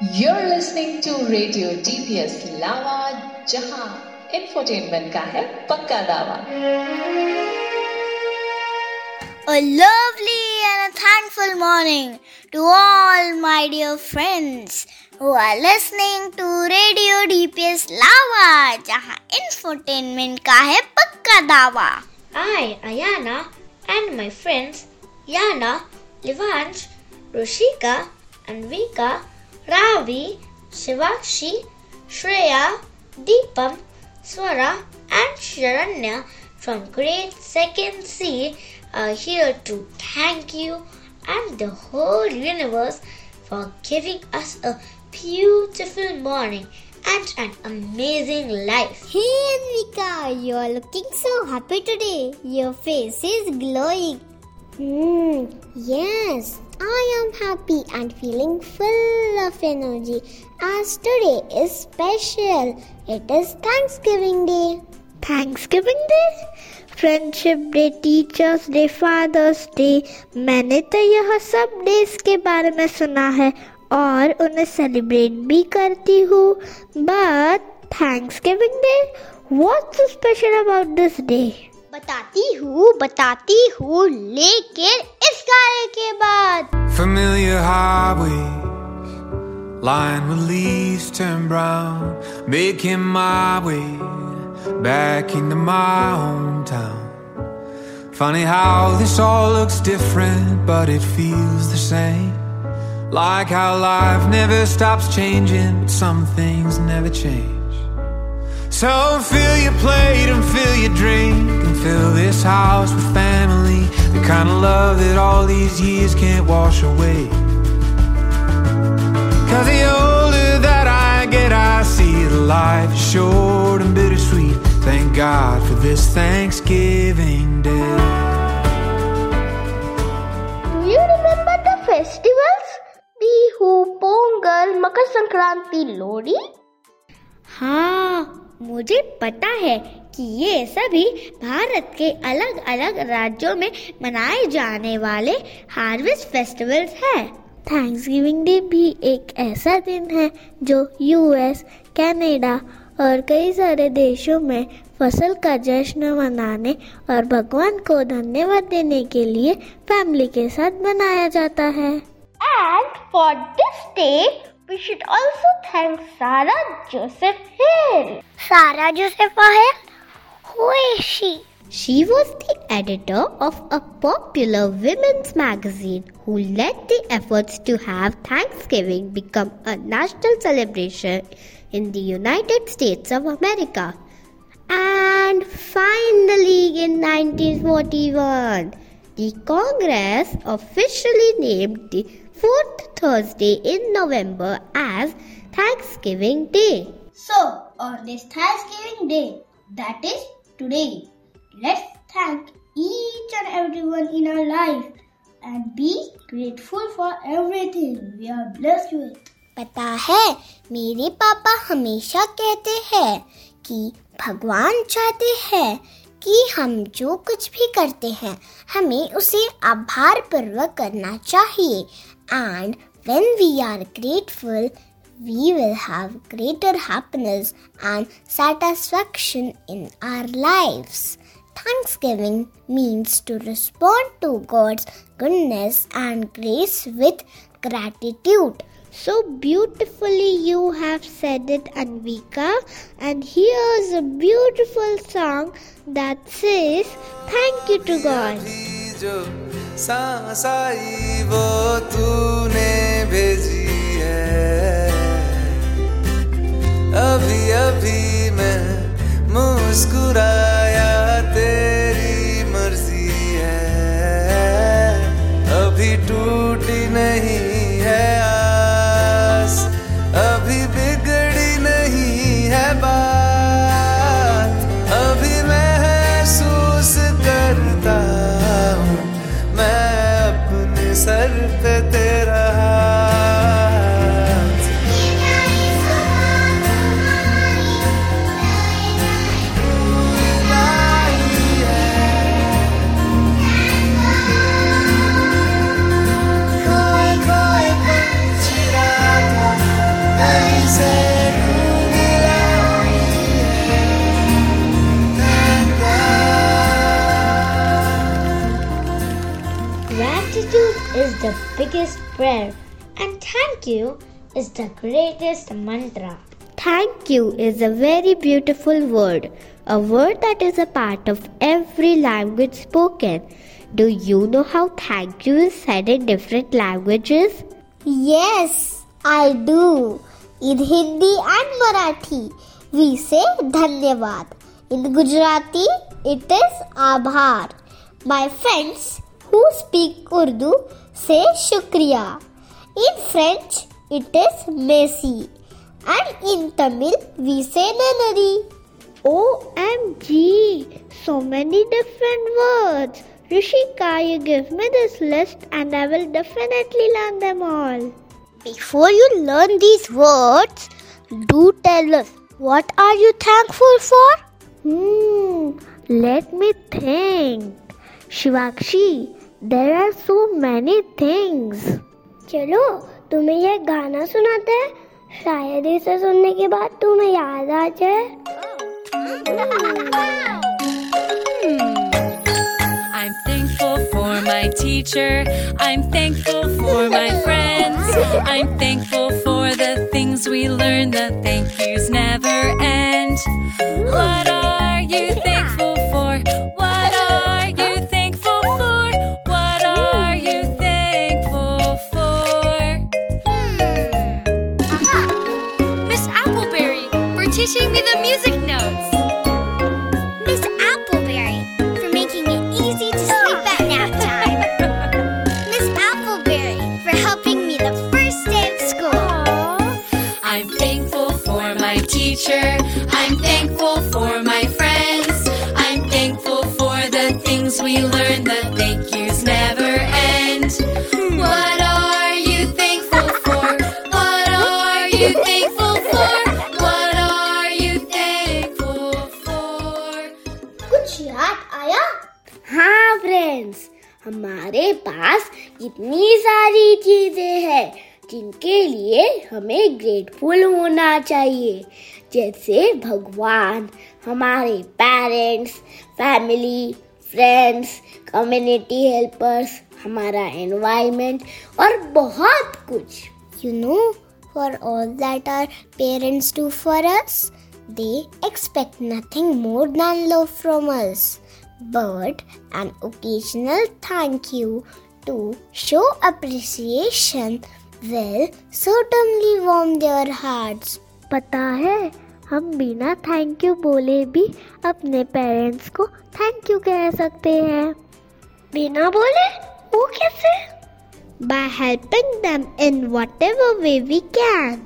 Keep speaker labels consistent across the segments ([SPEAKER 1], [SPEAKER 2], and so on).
[SPEAKER 1] You're listening to Radio DPS Lava जहां infotainment का है पक्का दावा
[SPEAKER 2] A lovely and a thankful morning to all my dear friends who are listening to Radio DPS Lava जहां infotainment का है पक्का दावा
[SPEAKER 3] I, Ayana, and my friends Yana, Livansh, Rushika, Anvika, Ravi, Shivakshi, Shreya, Deepam, Swara, and Sharanya from grade 2nd C are here to thank you and the whole universe for giving us a beautiful morning and an amazing life.
[SPEAKER 2] Hey Anvika, you are looking so happy today. Your face is glowing.
[SPEAKER 4] Hmm, yes, I am happy and feeling full of energy as today is special. It is Thanksgiving Day.
[SPEAKER 5] Thanksgiving Day? Friendship day teachers' day father's day मैंने तो यह सब days के बारे में सुना है और उन्हें सेलिब्रेट भी करती हूँ but Thanksgiving day what's special about this day
[SPEAKER 2] बताती हूँ बताती हूँ लेकिन इस गाने के बाद
[SPEAKER 6] Familiar highways lined with leaves turn brown, making my way back into my hometown. Funny how this all looks different, but it feels the same. Like how life never stops changing, but some things never change. So fill your plate and fill your drink and fill this house with family. The kind of love that all these years can't wash away. Cause the older that I get, I see that life is short and bittersweet. Thank God for this Thanksgiving Day.
[SPEAKER 2] Do you remember the festivals? Bihu, Pongal, Makar Sankranti, Lohri?
[SPEAKER 5] हाँ मुझे पता है कि ये सभी भारत के अलग अलग राज्यों में मनाए जाने वाले हार्वेस्ट फेस्टिवल्स हैं। थैंक्सगिविंग डे भी एक ऐसा दिन है जो यूएस कनाडा और कई सारे देशों में फ़सल का जश्न मनाने और भगवान को धन्यवाद देने के लिए फैमिली के साथ मनाया जाता है।
[SPEAKER 2] And for this day, we should also thank Sarah Joseph Hill. Sarah Joseph Hill? Who is she?
[SPEAKER 5] She was the editor of a popular women's magazine who led the efforts to have Thanksgiving become a national celebration in the United States of America. And finally, in 1941, the Congress officially named the fourth Thursday in November as Thanksgiving Day.
[SPEAKER 2] So, on this Thanksgiving Day, that is today, let's thank each and everyone in our life and be grateful for everything we are blessed with.
[SPEAKER 4] पता है मेरे पापा हमेशा कहते हैं कि भगवान चाहते हैं कि हम जो कुछ भी करते हैं हमें उसे आभार पूर्वक करना चाहिए and when we are grateful we will have greater happiness and satisfaction in our lives thanksgiving means to respond to god's goodness and grace with gratitude
[SPEAKER 5] So beautifully you have said it, Anvika. And here's a beautiful song that says, Thank you to God.
[SPEAKER 6] जो सांस आई वो तूने भेजी।
[SPEAKER 3] Prayer, and thank you is the greatest mantra.
[SPEAKER 5] Thank you is a very beautiful word, a word that is a part of every language spoken. Do you know how thank you is said in different languages?
[SPEAKER 4] Yes, I do. In Hindi and Marathi, we say Dhanyavad. In Gujarati, it is Abhar. My friends who speak Urdu say Shukriya. In French, it is Merci. And in Tamil, we say Nandri.
[SPEAKER 5] OMG! So many different words. Rishika, you give me this list and I will definitely learn them all.
[SPEAKER 2] Before you learn these words, do tell us what are you thankful for?
[SPEAKER 5] Hmm, let me think. Shivakshi, there are so many things.
[SPEAKER 4] चलो तुम्हें यह गाना सुनाते हैं शायद इसे सुनने के बाद तुम्हें याद आ जाए
[SPEAKER 7] I'm thankful for my teacher. I'm thankful for my friends. I'm thankful for the things we learn. The thank yous never end. What are you thankful thankful for the things we learn. The thank yous never end. What are you thankful for? What are you thankful for? What are you thankful for?
[SPEAKER 4] कुछ याद आया
[SPEAKER 5] हाँ friends हमारे पास इतनी सारी चीज़ें हैं जिनके लिए हमें ग्रेटफुल होना चाहिए जैसे भगवान हमारे parents family friends community helpers हमारा एनवायरनमेंट और बहुत कुछ
[SPEAKER 4] You know, for all that our parents do for us, they expect nothing more than love from us, but an occasional thank you to show appreciation will certainly warm their hearts.
[SPEAKER 5] पता है, हम बिना thank you बोले भी अपने parents को thank you कह सकते हैं।
[SPEAKER 4] बिना बोले? वो कैसे?
[SPEAKER 5] By helping them in whatever way we can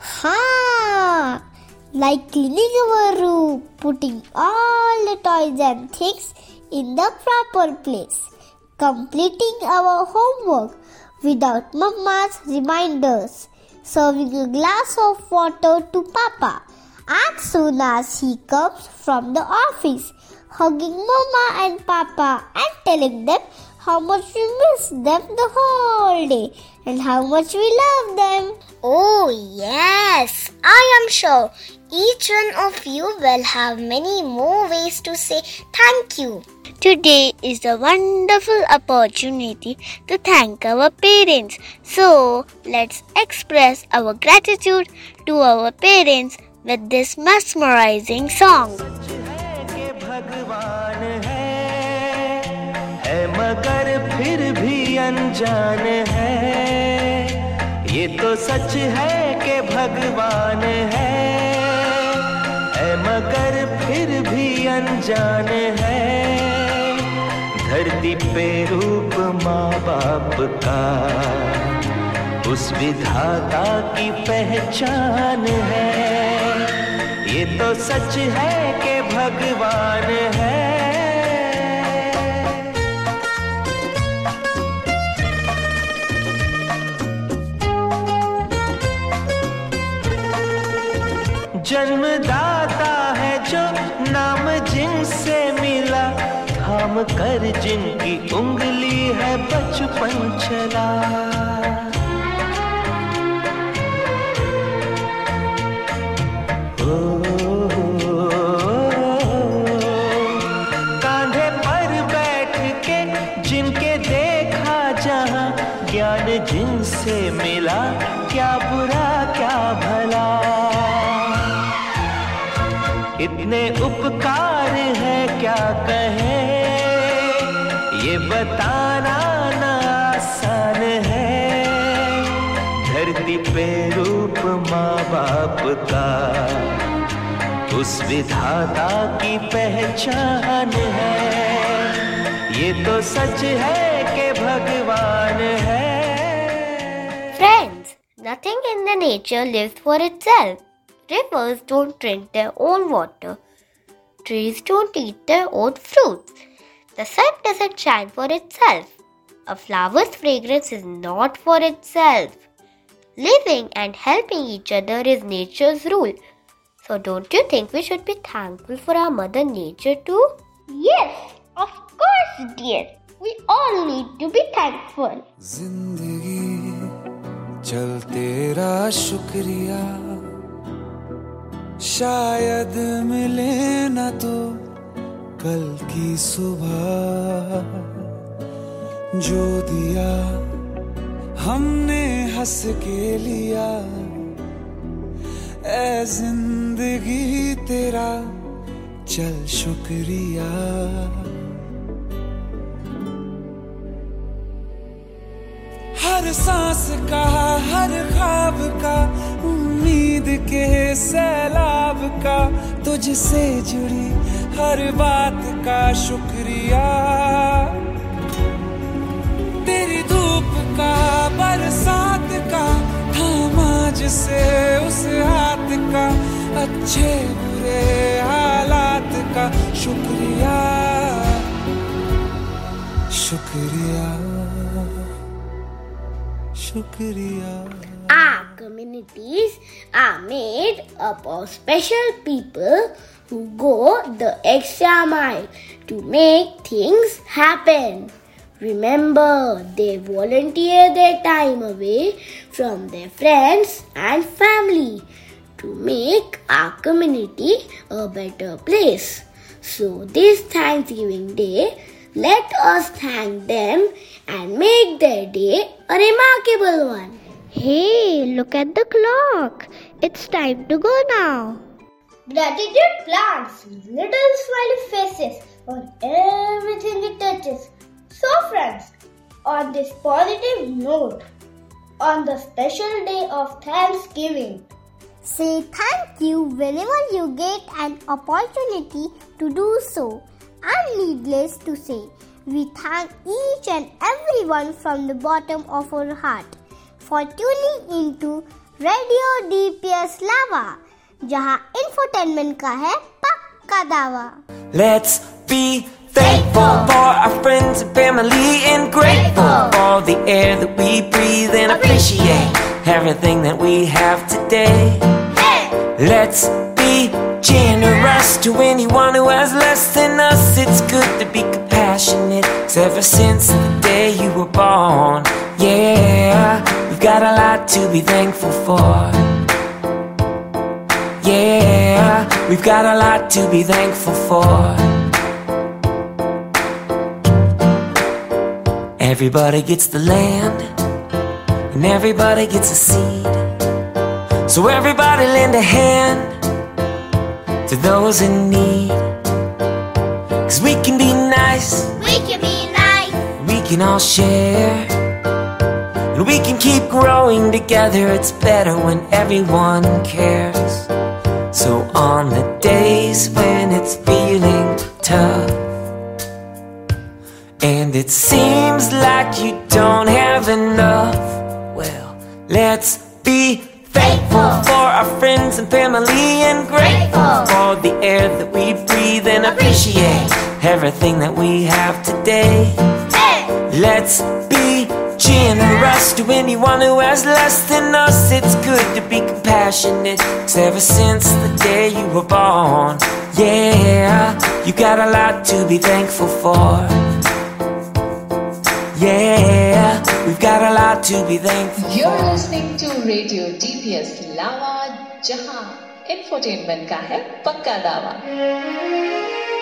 [SPEAKER 4] हाँ like cleaning our room putting all toys and things in the proper place completing our homework without mumma's reminders serving a glass of water to papa as soon as he comes from the office, hugging mama and papa and telling them how much we miss them the whole day and how much we love them.
[SPEAKER 2] Oh, yes, I am sure each one of you will have many more ways to say thank you. Today is a wonderful opportunity to thank our parents. So, let's express our gratitude to our parents with this mesmerizing song.
[SPEAKER 8] के भगवान है है मगर फिर भी अनजान है ये तो सच है कि भगवान है है मगर फिर भी अनजान है धरती पे रूप माँ बाप का। उस विधाता की पहचान है। ये तो सच है कि भगवान है। जन्मदाता कर जिनकी उंगली है बचपन चला कांधे पर बैठ के जिनके देखा जहाँ ज्ञान जिनसे मिला, क्या बुरा, क्या भला। इतने उपकार है, क्या कहें बताना ना आसान है धरती पे रूप माँ बाप का, उस विधाता की पहचान है ये तो सच है के भगवान है
[SPEAKER 9] friends nothing in the nature live for itself Rivers don't drink their own water. Trees don't eat their own fruits. The sun doesn't shine for itself. A flower's fragrance is not for itself. Living and helping each other is nature's rule. So don't you think we should be thankful for our mother nature too?
[SPEAKER 10] Yes, of course, dear. We all need to be thankful.
[SPEAKER 11] जिंदगी चल तेरा शुक्रिया शायद मिले न तो कल की सुबह जो दिया हमने हंस के लिया। ए ज़िंदगी तेरा, चल शुक्रिया। हर सांस का, हर ख्वाब का, उम्मीद के सैलाब का, तुझसे जुड़ी हर बात का शुक्रिया। तेरी धूप का, बरसात का थामा जिसे उस हाथ का, अच्छे बुरे हालात का शुक्रिया। शुक्रिया। शुक्रिया।
[SPEAKER 10] Our communities are made up of special people who go the extra mile to make things happen. Remember, they volunteer their time away from their friends and family to make our community a better place. So, this Thanksgiving Day, let us thank them and make their day a remarkable one.
[SPEAKER 9] Hey, look at the clock. It's time to go now.
[SPEAKER 12] Gratitude plants little smiley faces on everything it touches. So, friends, on this positive note, on the special day of Thanksgiving,
[SPEAKER 10] Say thank you whenever you get an opportunity to do so. And needless to say, we thank each and everyone from the bottom of our heart for tuning into Radio DPS Lava, जहां infotainment का है पक्का दावा
[SPEAKER 13] Let's be thankful for our friends and family and grateful for the air that we breathe and appreciate everything that we have today. Let's be generous to anyone who has less than us. It's good to be compassionate. 'cause ever since the day you were born, yeah, we've got a lot to be thankful for. Yeah, we've got a lot to be thankful for. Everybody gets the land, and everybody gets a seed. So everybody lend a hand to those in need. Cause we can be nice,
[SPEAKER 10] We can be nice.
[SPEAKER 13] we can all share. And we can keep growing together. It's better when everyone cares. So on the days when it's feeling tough. And it seems like you don't have enough. Well, let's be thankful for our friends and family and grateful for the air that we breathe and appreciate everything that we have today. Let's be generous to anyone who has less than us, it's good to be compassionate. Cause ever since the day you were born, yeah, you got a lot to be thankful for. Yeah, we've got a lot to be thankful
[SPEAKER 1] You're listening to Radio DPS Lava Jaha. Infotainment ka hai pakka dawa.